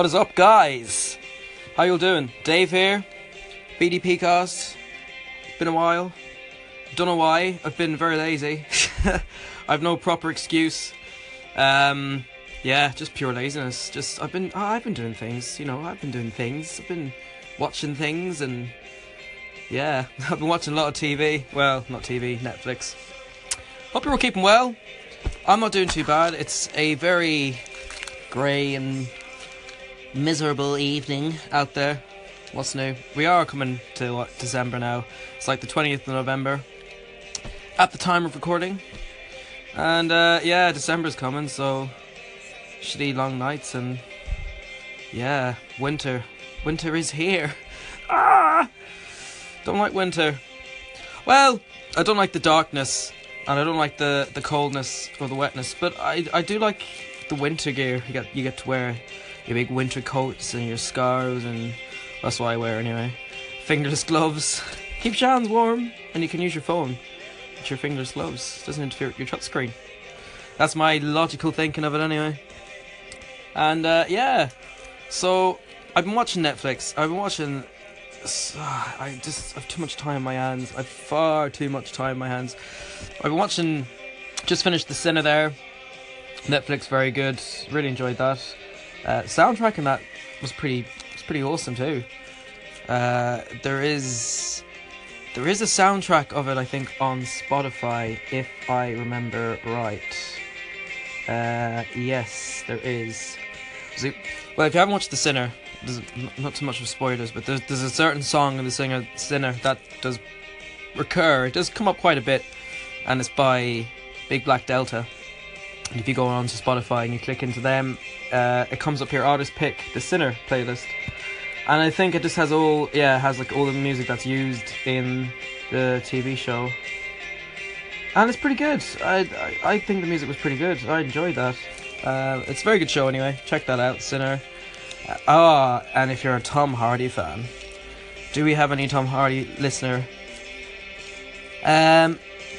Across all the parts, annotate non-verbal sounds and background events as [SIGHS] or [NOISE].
What is up, guys? How you all doing? Dave here, BDP cast. Been a while. Don't know why. I've been very lazy. [LAUGHS] I've no proper excuse. Um, yeah, just pure laziness. Just I've been I've been doing things. You know, I've been doing things. I've been watching things and yeah, [LAUGHS] I've been watching a lot of TV. Well, not TV, Netflix. Hope you're all keeping well. I'm not doing too bad. It's a very grey and miserable evening out there. What's new? We are coming to what, December now. It's like the 20th of November at the time of recording. And uh, yeah, December's coming, so shitty long nights and yeah, winter. Winter is here. [LAUGHS] Ah! Don't like winter. Well, I don't like the darkness and I don't like the, the coldness or the wetness, but I I do like the winter gear. You get you get to wear your big winter coats and your scarves and that's what I wear anyway. Fingerless gloves. [LAUGHS] Keeps your hands warm and you can use your phone with your fingerless gloves. Doesn't interfere with your touchscreen. That's my logical thinking of it anyway. And uh, yeah, so I've been watching Netflix. I've been watching. [SIGHS] I just have too much time in my hands. I've far too much time in my hands. I've been watching. Just finished the Sinner there. Netflix, very good. Really enjoyed that. Uh, soundtrack in that was pretty. Was pretty awesome too. Uh, there is. There is a soundtrack of it, I think, on Spotify, if I remember right. Uh, yes, there is. So, well, if you haven't watched The Sinner, there's not too much of spoilers, but there's, there's a certain song in The Singer, Sinner that does recur. It does come up quite a bit, and it's by Big Black Delta. If you go on to Spotify and you click into them, uh, it comes up here, artist pick, The Sinner playlist. And I think it just has all, yeah, has like all the music that's used in the TV show and it's pretty good. I, I I think the music was pretty good. I enjoyed that. Uh, it's a very good show anyway. Check that out, Sinner. Uh, Ah, and if you're a Tom Hardy fan, do we have any Tom Hardy listener? Um,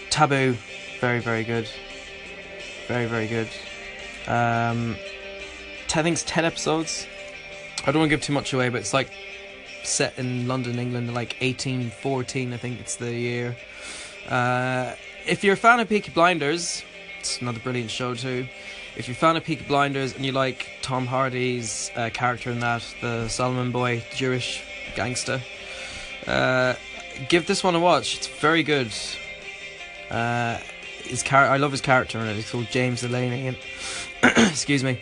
Taboo, very very good, very very good. Um, I think it's ten episodes. I don't want to give too much away, but it's like set in London, England, like 1814. I think it's the year. Uh, if you're a fan of Peaky Blinders, it's another brilliant show too. If you're a fan of Peaky Blinders and you like Tom Hardy's uh, character in that, the Solomon boy, Jewish gangster, uh, give this one a watch. It's very good. Uh, his char- I love his character in it. He's called James Delaney. And [COUGHS] excuse me.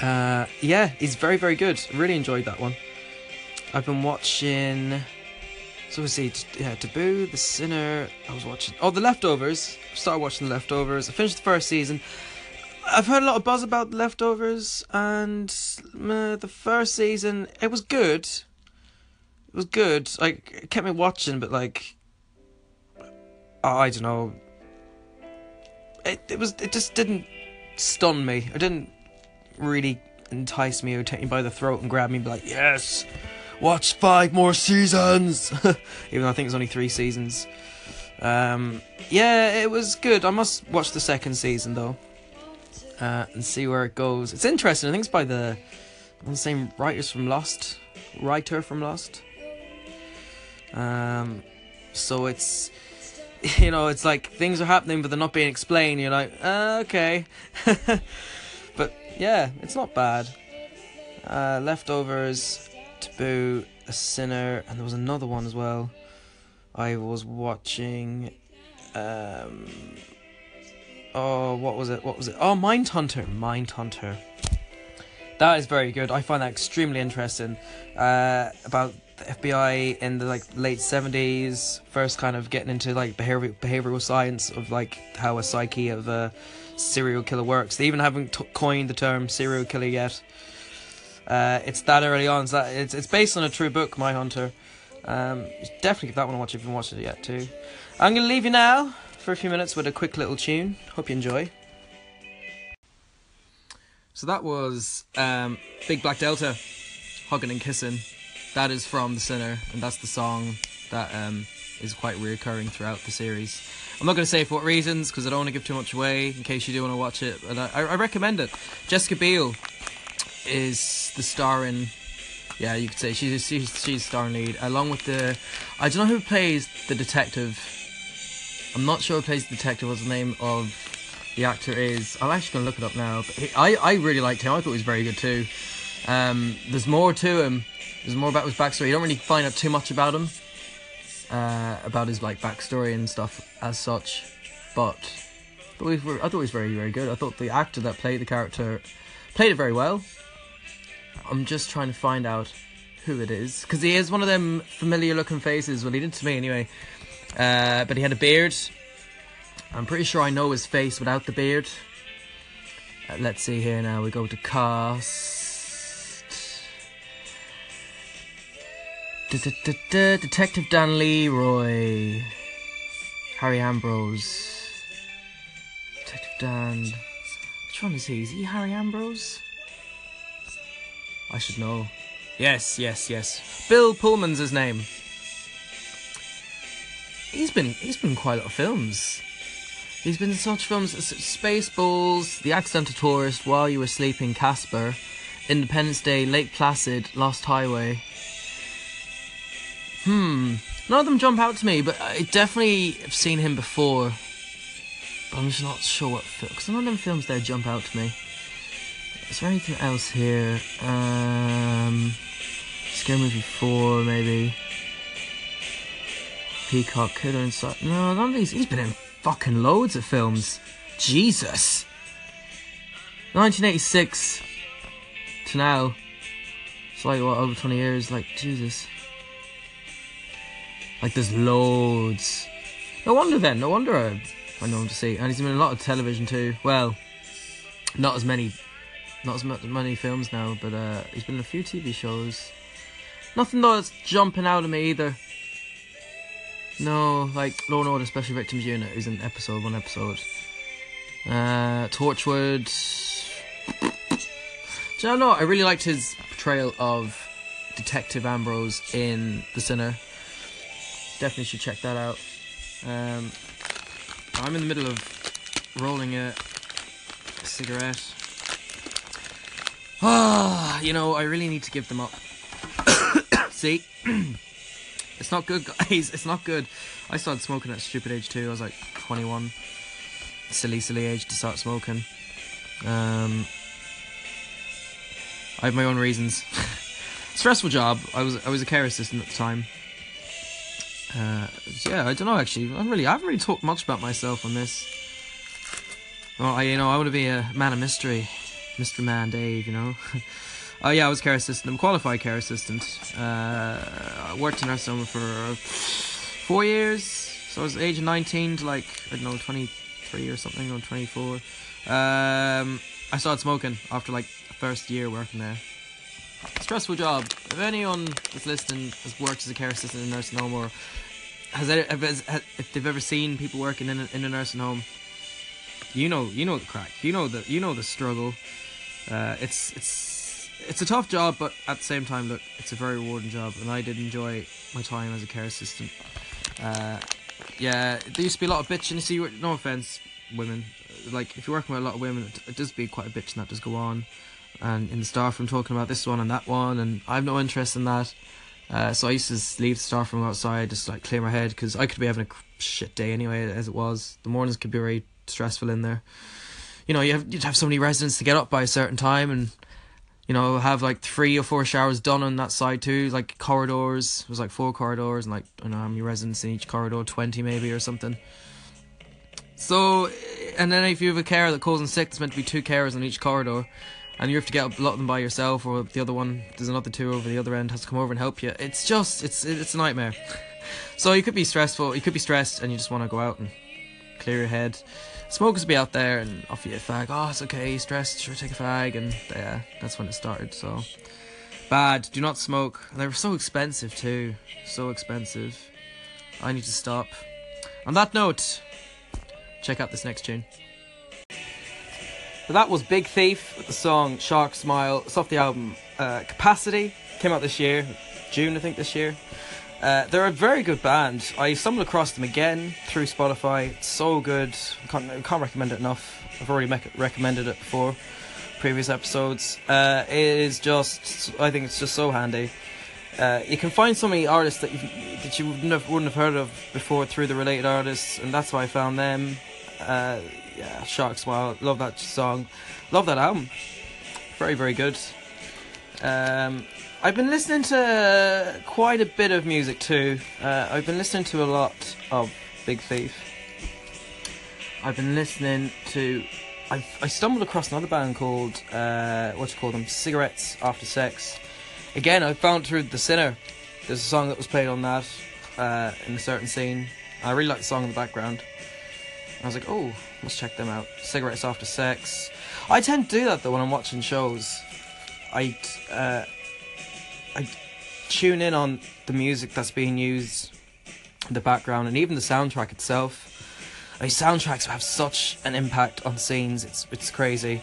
Uh, yeah, he's very very good. Really enjoyed that one. I've been watching. So we see, yeah, Taboo, The Sinner. I was watching. Oh, The Leftovers. Started watching The Leftovers. I finished the first season. I've heard a lot of buzz about The Leftovers, and uh, the first season it was good. It was good. Like it kept me watching, but like, I don't know. It it was it just didn't stun me. It didn't really entice me or take me by the throat and grab me and be like, yes watch five more seasons. [LAUGHS] Even though I think it's only three seasons. Um, yeah, it was good. I must watch the second season though, uh, and see where it goes. It's interesting. I think it's by the, the same writers from Lost, writer from Lost. Um, so it's, [LAUGHS] you know, it's like things are happening but they're not being explained. You're like, uh, okay, [LAUGHS] but yeah, it's not bad. Uh, leftovers. Taboo, A Sinner, and there was another one as well. I was watching. Um, oh, what was it? What was it? Oh, Mindhunter. Mindhunter. That is very good. I find that extremely interesting. Uh, about the FBI in the like late seventies, first kind of getting into like behavior behavioral science of like how a psyche of a serial killer works. They even haven't t- coined the term serial killer yet. Uh, it's that early on. So it's it's based on a true book, Mindhunter. Um, definitely give that one a watch if you haven't watched it yet too. I'm gonna leave you now for a few minutes with a quick little tune. Hope you enjoy. So that was um, Big Black Delta, hugging and kissing. That is from The Sinner, and that's the song that um, is quite reoccurring throughout the series. I'm not going to say for what reasons because I don't want to give too much away in case you do want to watch it. But I, I recommend it. Jessica Biel is the star in. Yeah, you could say she's she's she's star lead along with the. I don't know who plays the detective. I'm not sure who plays the detective. What's the name of the actor is? I'm actually gonna look it up now. But he, I I really liked him. I thought he was very good too. Um, there's more to him. There's more about his backstory. You don't really find out too much about him, uh, about his like backstory and stuff as such. But I thought, he was, very very good. I thought the actor that played the character played it very well. I'm just trying to find out who it is because he is one of them familiar looking faces. Well, he did to me anyway. Uh, but he had a beard. I'm pretty sure I know his face without the beard. Uh, let's see here now. We go to cast. Detective Dan Leroy. Harry Ambrose. Detective Dan. Which one is he? Is he Harry Ambrose? I should know. Yes, yes, yes. Bill Pullman's his name. He's been he's been in quite a lot of films. He's been in such films as Spaceballs, The Accidental Tourist, While You Were Sleeping, Casper, Independence Day, Lake Placid, Lost Highway. Hmm. None of them jump out to me, but I definitely have seen him before. But I'm just not sure what film. Because none of them films there jump out to me. Is there anything else here? Um, Scary Movie 4, maybe. Peacock Killer Inside. No, none of these. He's been in fucking loads of films. Jesus. 1986 to now. It's like, what, over 20 years? Like, Jesus. Like, there's loads. No wonder then. No wonder I, I know him to see. And he's been in a lot of television too. Well, not as many not as many films now, but uh, he's been in a few TV shows. Nothing though that's jumping out at me either. No, like Law and Order Special Victims Unit, who's in episode one episode. Uh, Torchwood. Do you know? I really liked his portrayal of Detective Ambrose in The Sinner. Definitely should check that out. Um, I'm in the middle of rolling a cigarette. Ah, you know, I really need to give them up. [COUGHS] See? [COUGHS] it's not good, guys. It's not good. I started smoking at stupid age too. I was like 21. Silly, silly age to start smoking. Um, I have my own reasons. [LAUGHS] Stressful job. I was I was a care assistant at the time. Uh, yeah, I don't know actually. I really I haven't really talked much about myself on this. Well, I you know I want to be a man of mystery. Mr. Man Dave, you know. [LAUGHS] Oh yeah, I was care assistant. I'm qualified care assistant. Uh, I worked in nursing home for four years. So I was age 19 to like I don't know 23 or something or 24. Um, I started smoking after like first year working there. Stressful job. If anyone that's listening has worked as a care assistant in a nursing home or has, if they've ever seen people working in a, in a nursing home, you know you know the crack. You know the you know the struggle. Uh, it's it's it's a tough job, but at the same time, look, it's a very rewarding job, and I did enjoy my time as a care assistant. Uh, yeah, there used to be a lot of bitching. See, no offense, women. Like if you're working with a lot of women, it does be quite a bitch, and that does go on. And in the staff room, talking about this one and that one, and I have no interest in that. Uh, so I used to leave the staff room outside, just like clear my head, because I could be having a shit day anyway, as it was. The mornings could be very stressful in there you know, you have you'd have so many residents to get up by a certain time and you know, have like three or four showers done on that side too, like corridors. It was like four corridors and like I don't know how many residents in each corridor, twenty maybe or something. So, and then if you have a carer that calls in sick, there's meant to be two carers on each corridor, and you have to get a lot of them by yourself, or the other one, there's another two over the other end has to come over and help you. It's just, it's it's a nightmare. [LAUGHS] so you could be stressful, you could be stressed, and you just want to go out and clear your head smokers be out there and offer you a fag. Oh, it's okay, stressed, sure, take a fag. And yeah, that's when it started. So bad. Do not smoke. They were so expensive too. So expensive. I need to stop. On that note, check out this next tune. But that was Big Thief with the song Shark Smile. It's off the album uh, Capacity. Came out this year, June I think this year. Uh, they're a very good band. I stumbled across them again through Spotify. It's so good. Can't, can't recommend it enough. I've already me- recommended it before previous episodes. Uh, it is just, I think it's just so handy. Uh, you can find so many artists that you that you wouldn't have, wouldn't have heard of before through the related artists, and that's how I found them. Yeah, Shark Smile, love that song, love that album, very very good. Um, I've been listening to quite a bit of music too. Uh, I've been listening to a lot of Big Thief. I've been listening to. I I stumbled across another band called uh, what you call them, Cigarettes After Sex. Again, I found through The Sinner. There's a song that was played on that uh, in a certain scene. I really like the song in the background. I was like, oh, let's check them out. Cigarettes After Sex. I tend to do that though when I'm watching shows. I uh, I tune in on the music that's being used the background and even the soundtrack itself. I mean, soundtracks have such an impact on scenes. It's it's crazy.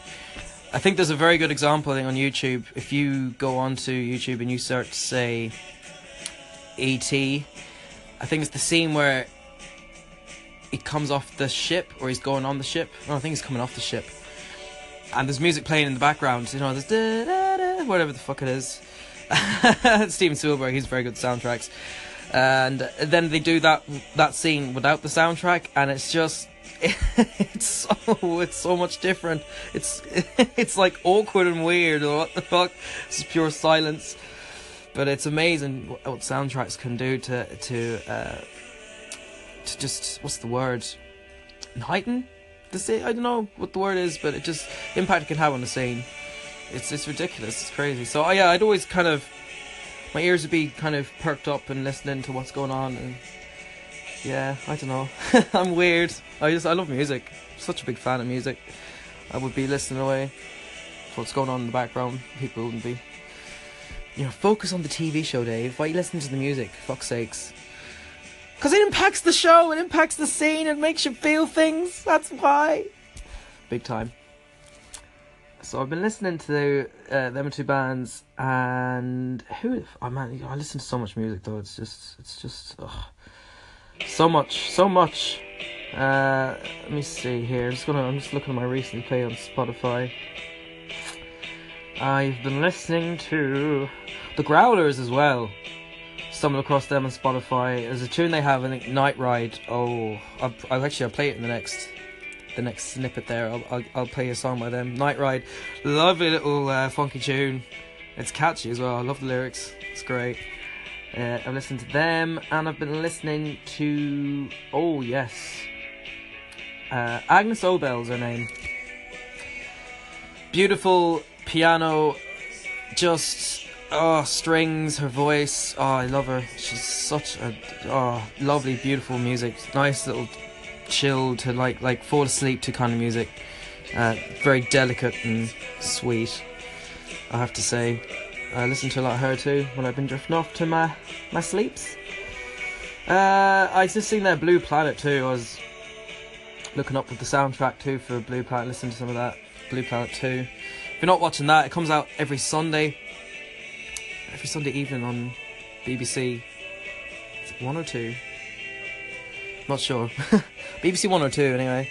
I think there's a very good example I think on YouTube. If you go onto YouTube and you search, say, E.T., I think it's the scene where he comes off the ship, or he's going on the ship. No, I think he's coming off the ship. And there's music playing in the background. You know, there's whatever the fuck it is. [LAUGHS] Steven Spielberg, he's very good soundtracks. And then they do that that scene without the soundtrack, and it's just [LAUGHS] it's so it's so much different. It's [LAUGHS] it's like awkward and weird. What the fuck? It's pure silence. But it's amazing what soundtracks can do to to uh, to just what's the word? Heighten the scene. I don't know what the word is, but it just impact it can have on the scene. It's it's ridiculous. It's crazy. So yeah, I'd always kind of my ears would be kind of perked up and listening to what's going on and yeah, I don't know. [LAUGHS] I'm weird. I just I love music. I'm such a big fan of music. I would be listening away to what's going on in the background. People wouldn't be. You know, focus on the TV show, Dave. Why you listening to the music? Fuck's sakes. Because it impacts the show, it impacts the scene, it makes you feel things. That's why. Big time. So I've been listening to uh, them two bands, and who? Oh man, I listen to so much music though. It's just, it's just, ugh. so much, so much. Uh, let me see here. I'm just gonna, I'm just looking at my recently play on Spotify. I've been listening to the Growlers as well. Stumbled across them on Spotify. There's a tune they have, I think, Night Ride. Oh, I'll, I'll actually I'll play it in the next the next snippet there. I'll, I'll, I'll play a song by them. Night Ride, lovely little uh, funky tune. It's catchy as well. I love the lyrics. It's great. Uh, I've listened to them, and I've been listening to oh yes, uh, Agnes Obel's her name. Beautiful piano, just oh strings, her voice. Oh, I love her. She's such a oh lovely, beautiful music. Nice little chill to like like fall asleep to kind of music. Uh, very delicate and sweet. I have to say. I listen to a lot of her too when I've been drifting off to my my sleeps. Uh, I just seen that Blue Planet too. I was looking up with the soundtrack too for Blue Planet. Listen to some of that Blue Planet too. If you're not watching that, it comes out every Sunday. Every Sunday evening on BBC. One or two? Not sure. [LAUGHS] BBC One or Two, anyway.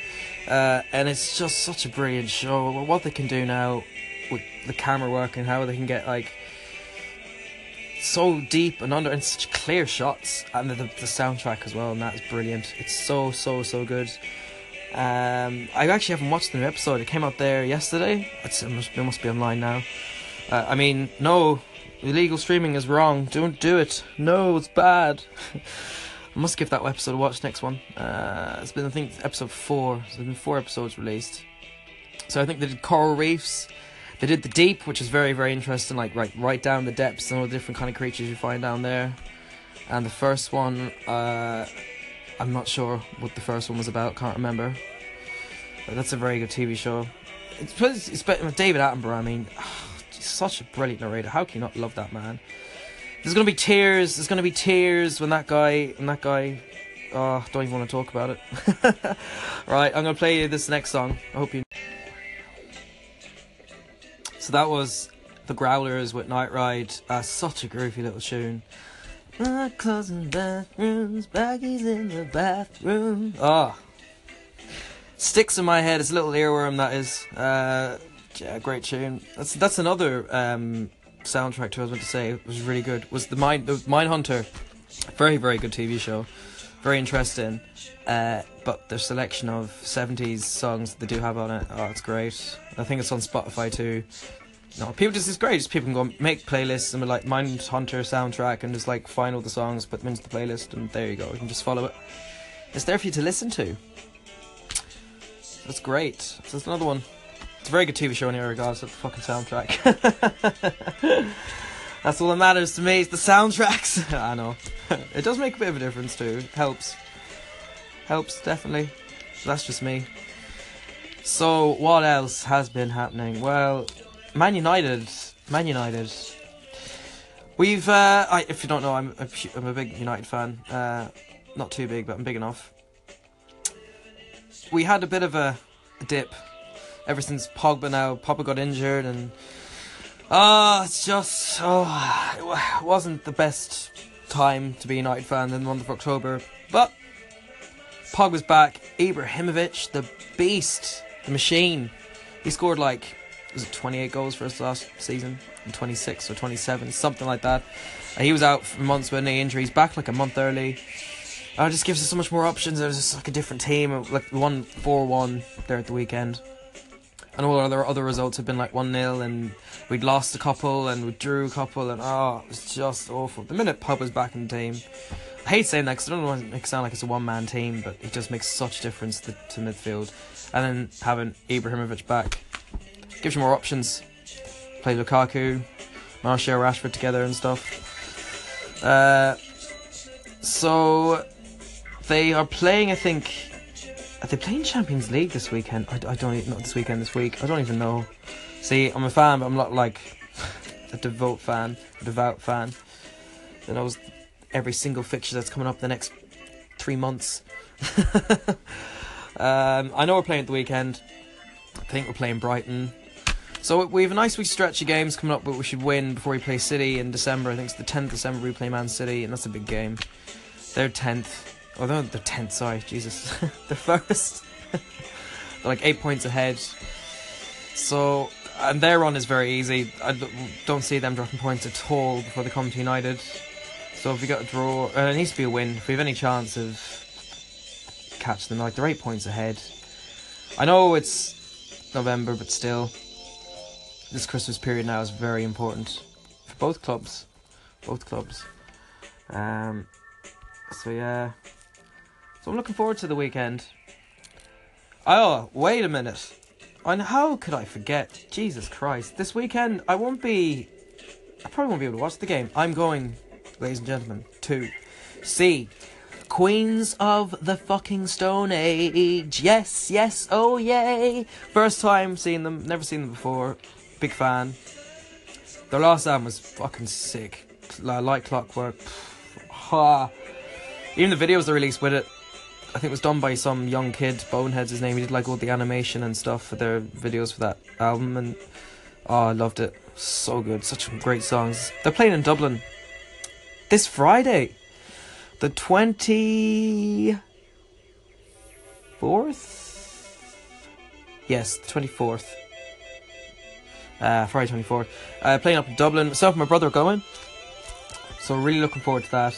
Uh, and it's just such a brilliant show. What they can do now with the camera work and how they can get like so deep and under and such clear shots, and the, the, soundtrack as well, and that is brilliant. It's so so so good. Um, I actually haven't watched the new episode. It came out there yesterday. It's, it, must, it must be online now. Uh, I mean, no, illegal streaming is wrong. Don't do it. No, it's bad. [LAUGHS] I must give that episode a watch. Next one. Uh, it's been I think episode four. So there's been four episodes released. So I think they did coral reefs. They did the deep, which is very very interesting. Like right right down the depths and all the different kind of creatures you find down there. And the first one, uh, I'm not sure what the first one was about. Can't remember. But that's a very good TV show. It's, it's, it's David Attenborough. I mean, [SIGHS] such a brilliant narrator. How can you not love that man? There's gonna be tears. There's gonna be tears when that guy when that guy. Oh, don't even want to talk about it. [LAUGHS] right, I'm gonna play you this next song. I hope you. So that was the Growlers with Night Ride. Uh, such a groovy little tune. closing bathrooms, baggies in the bathroom. Ah, oh. sticks in my head. It's a little earworm that is. Uh, Yeah, great tune. That's that's another um, soundtrack too. I was going to say it was really good. Was the Mine the Mindhunter, very very good TV show, very interesting. Uh, but their selection of seventies songs that they do have on it, oh, it's great. I think it's on Spotify too. No, people just it's great. Just people can go make playlists and be like Mindhunter soundtrack and just like find all the songs, put them into the playlist, and there you go. You can just follow it. It's there for you to listen to. That's great. So there's another one. It's a very good TV show anyway, regardless of the fucking soundtrack. [LAUGHS] That's all that matters to me, it's the soundtracks. [LAUGHS] I know. [LAUGHS] it does make a bit of a difference too. Helps. Helps, definitely. That's just me. So, what else has been happening? Well, Man United. Man United. We've, uh, I, if you don't know, I'm a, I'm a big United fan. Uh, not too big, but I'm big enough. We had a bit of a, a dip ever since Pogba now. Pogba got injured, and ah, uh, it's just oh, it wasn't the best time to be a United fan in the month of October. But Pogba's back. Ibrahimovic, the beast, the machine. He scored like was it 28 goals for us last season, 26 or 27, something like that. He was out for months with knee injuries, back like a month early. Uh, it just gives us so much more options. It was just like a different team, like one four one there at the weekend and all other other results have been like one 0 and we'd lost a couple and we drew a couple and oh it's just awful. The minute Pub was back in the team, I hate saying that because I don't want to make it sound like it's a one man team, but it just makes such a difference to, to midfield. And then having Ibrahimovic back gives you more options. Play Lukaku, Martial, Rashford together and stuff. Uh, so they are playing, I think, are they playing Champions League this weekend? I, I don't not this weekend, this week. I don't even know. See, I'm a fan, but I'm not like [LAUGHS] a devout fan, a devout fan. That knows every single fixture that's coming up the next three months. [LAUGHS] um, I know we're playing at the weekend. I think we're playing Brighton. So we have a nice wee stretch of games coming up, but we should win before we play City in December. I think it's the 10th of December we play Man City, and that's a big game. They're 10th. Oh, they're, they're 10th, sorry, Jesus. [LAUGHS] they're first. they're like eight points ahead. So, and their run is very easy. I don't see them dropping points at all before they come to United. So if we got a draw, uh, it needs to be a win. If we have any chance of catch them, like they're eight points ahead. I know it's November, but still, this Christmas period now is very important for both clubs. Both clubs. Um. So yeah. So I'm looking forward to the weekend. Oh, wait a minute. And how could I forget? Jesus Christ. This weekend, I won't be. I probably won't be able to watch the game. I'm going, ladies and gentlemen, to see Queens of the fucking Stone Age. Yes, yes, oh yay. First time seeing them, never seen them before. Big fan. Their last album was fucking sick. Like Clockwork. [SIGHS] Ha. Even the videos they released with it, I think it was done by some young kid, Bonehead's his name. He did like all the animation and stuff for their videos for that album, and oh, I loved it. So good, such great songs. They're playing in Dublin this Friday, the twenty fourth. Yes, the twenty fourth. Uh, Friday twenty fourth. Uh, playing up in Dublin. Myself and my brother are going, so really looking forward to that.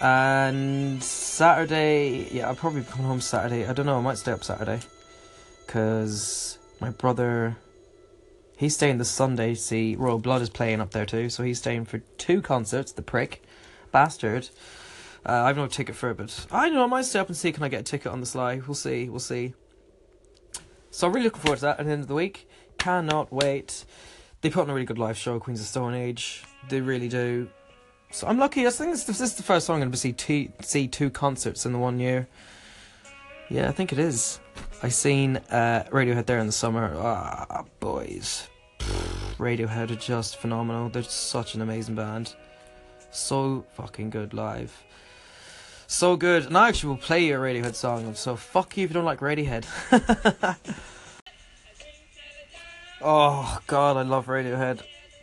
And Saturday, yeah, I'll probably come home Saturday. I don't know, I might stay up Saturday. Because my brother, he's staying this Sunday. See, Royal Blood is playing up there too. So he's staying for two concerts, the prick. Bastard. Uh, I have no ticket for it, but I don't know, I might stay up and see can I get a ticket on the sly. We'll see, we'll see. So I'm really looking forward to that at the end of the week. Cannot wait. They put on a really good live show, Queens of Stone Age. They really do. So I'm lucky. I think this, this is the first time I'm going to see two, see two concerts in the one year. Yeah, I think it is. I seen uh, Radiohead there in the summer. Ah, boys. Radiohead are just phenomenal. They're such an amazing band. So fucking good live. So good. And I actually will play you a Radiohead song, so fuck you if you don't like Radiohead. [LAUGHS] oh god, I love Radiohead.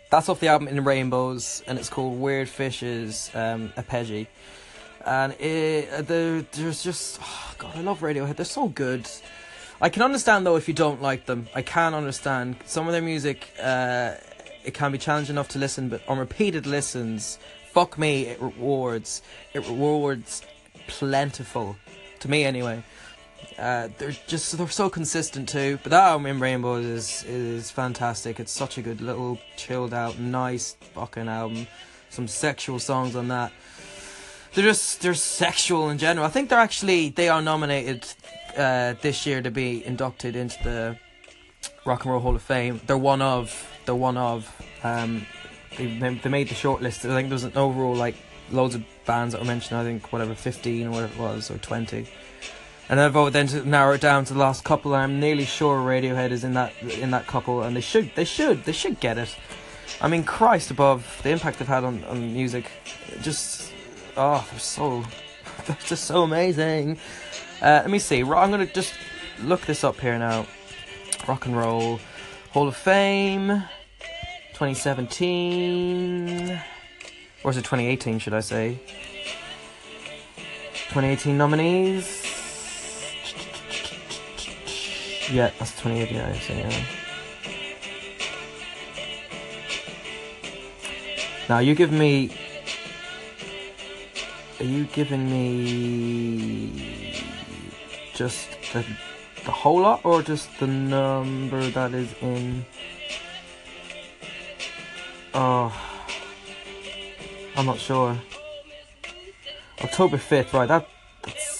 That's off the album In Rainbows, and it's called Weird Fishes um, Arpeggi. And it, uh, there's just, oh God, I love Radiohead. They're so good. I can understand though if you don't like them. I can understand some of their music. Uh, it can be challenging enough to listen, but on repeated listens, fuck me, it rewards. It rewards plentiful to me anyway. Uh, they're just they're so consistent too. But that album in Rainbows is is fantastic. It's such a good little chilled out, nice fucking album. Some sexual songs on that. They're just they're sexual in general. I think they're actually they are nominated uh, this year to be inducted into the Rock and Roll Hall of Fame. They're one of they're one of. Um, they they made the shortlist. I think there was an overall like loads of bands that were mentioned. I think whatever fifteen or whatever it was or twenty. And I then to narrow it down to the last couple. I'm nearly sure Radiohead is in that in that couple, and they should they should they should get it. I mean, Christ above the impact they've had on, on music, just oh, they're so [LAUGHS] they're just so amazing. Uh, let me see. I'm gonna just look this up here now. Rock and Roll Hall of Fame, 2017, or is it 2018? Should I say? 2018 nominees. Yeah, that's 28, yeah, I yeah. Now, you give me. Are you giving me. just the, the whole lot, or just the number that is in. Oh. I'm not sure. October 5th, right, that. That's.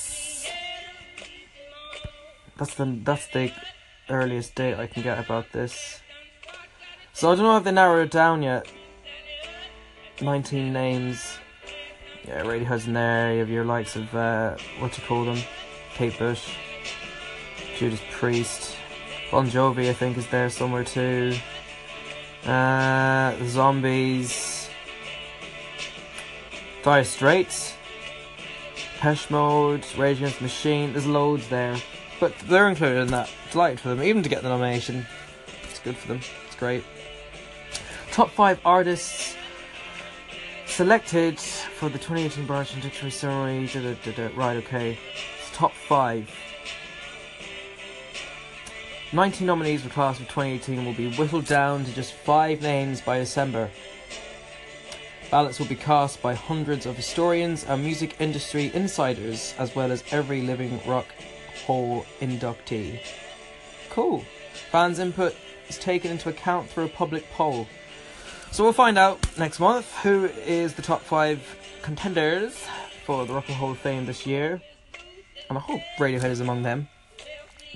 That's the, that's the earliest date I can get about this. So I don't know if they narrowed it down yet. 19 names. Yeah, Radiohead's in there. You have your likes of, uh, what you call them? Kate Bush. Judas Priest. Bon Jovi, I think, is there somewhere too. Uh, the Zombies. Dire Straits. Depeche Mode. Rage Against Machine. There's loads there. But they're included in that. Delighted for them. Even to get the nomination. It's good for them. It's great. Top 5 artists selected for the 2018 Branch and Dictionary Ceremony. Da, da, da, right, okay. It's top 5. 19 nominees for class of 2018 will be whittled down to just 5 names by December. Ballots will be cast by hundreds of historians and music industry insiders, as well as every living rock hall inductee. Cool. Fans' input is taken into account through a public poll. So we'll find out next month who is the top five contenders for the Rock and Hall of Fame this year. And I hope Radiohead is among them.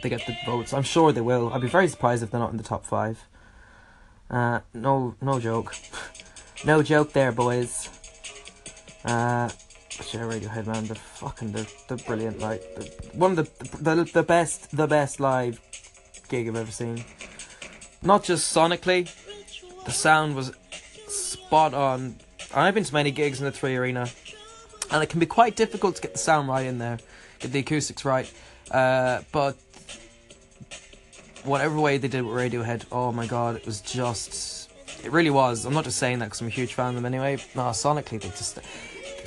They get the votes. I'm sure they will. I'd be very surprised if they're not in the top five. Uh, no, no joke. [LAUGHS] no joke there, boys. Uh, Radiohead, man, they're fucking, they're, they're brilliant. Like, they're one of the, the, the best, the best live gig I've ever seen. Not just sonically, the sound was spot on. I've been to many gigs in the Three Arena, and it can be quite difficult to get the sound right in there, get the acoustics right. Uh, but whatever way they did with Radiohead, oh my god, it was just. It really was. I'm not just saying that because I'm a huge fan of them anyway. No, sonically, they just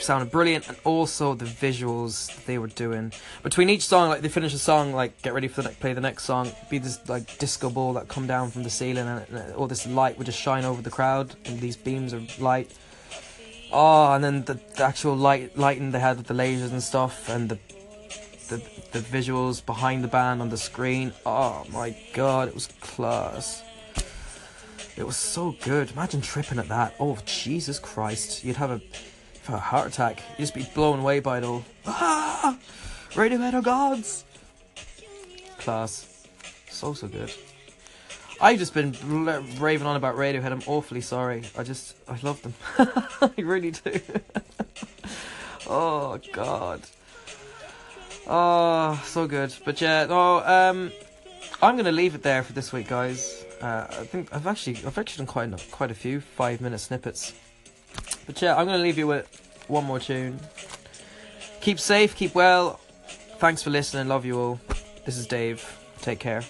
sounded brilliant, and also the visuals they were doing between each song. Like they finish a song, like get ready for the next, play the next song. Be this like disco ball that come down from the ceiling, and, and all this light would just shine over the crowd, and these beams of light. Oh, and then the, the actual light lighting they had with the lasers and stuff, and the the the visuals behind the band on the screen. Oh my god, it was class. It was so good. Imagine tripping at that. Oh Jesus Christ! You'd have a a heart attack. You just be blown away by it all. Ah! Radiohead are gods! Class. So, so good. I've just been raving on about Radiohead. I'm awfully sorry. I just, I love them. [LAUGHS] I really do. [LAUGHS] oh, God. Oh, so good. But yeah, no, um, I'm gonna leave it there for this week, guys. Uh, I think I've actually, I've actually done quite, quite a few five minute snippets. But yeah, I'm going to leave you with one more tune. Keep safe, keep well. Thanks for listening. Love you all. This is Dave. Take care.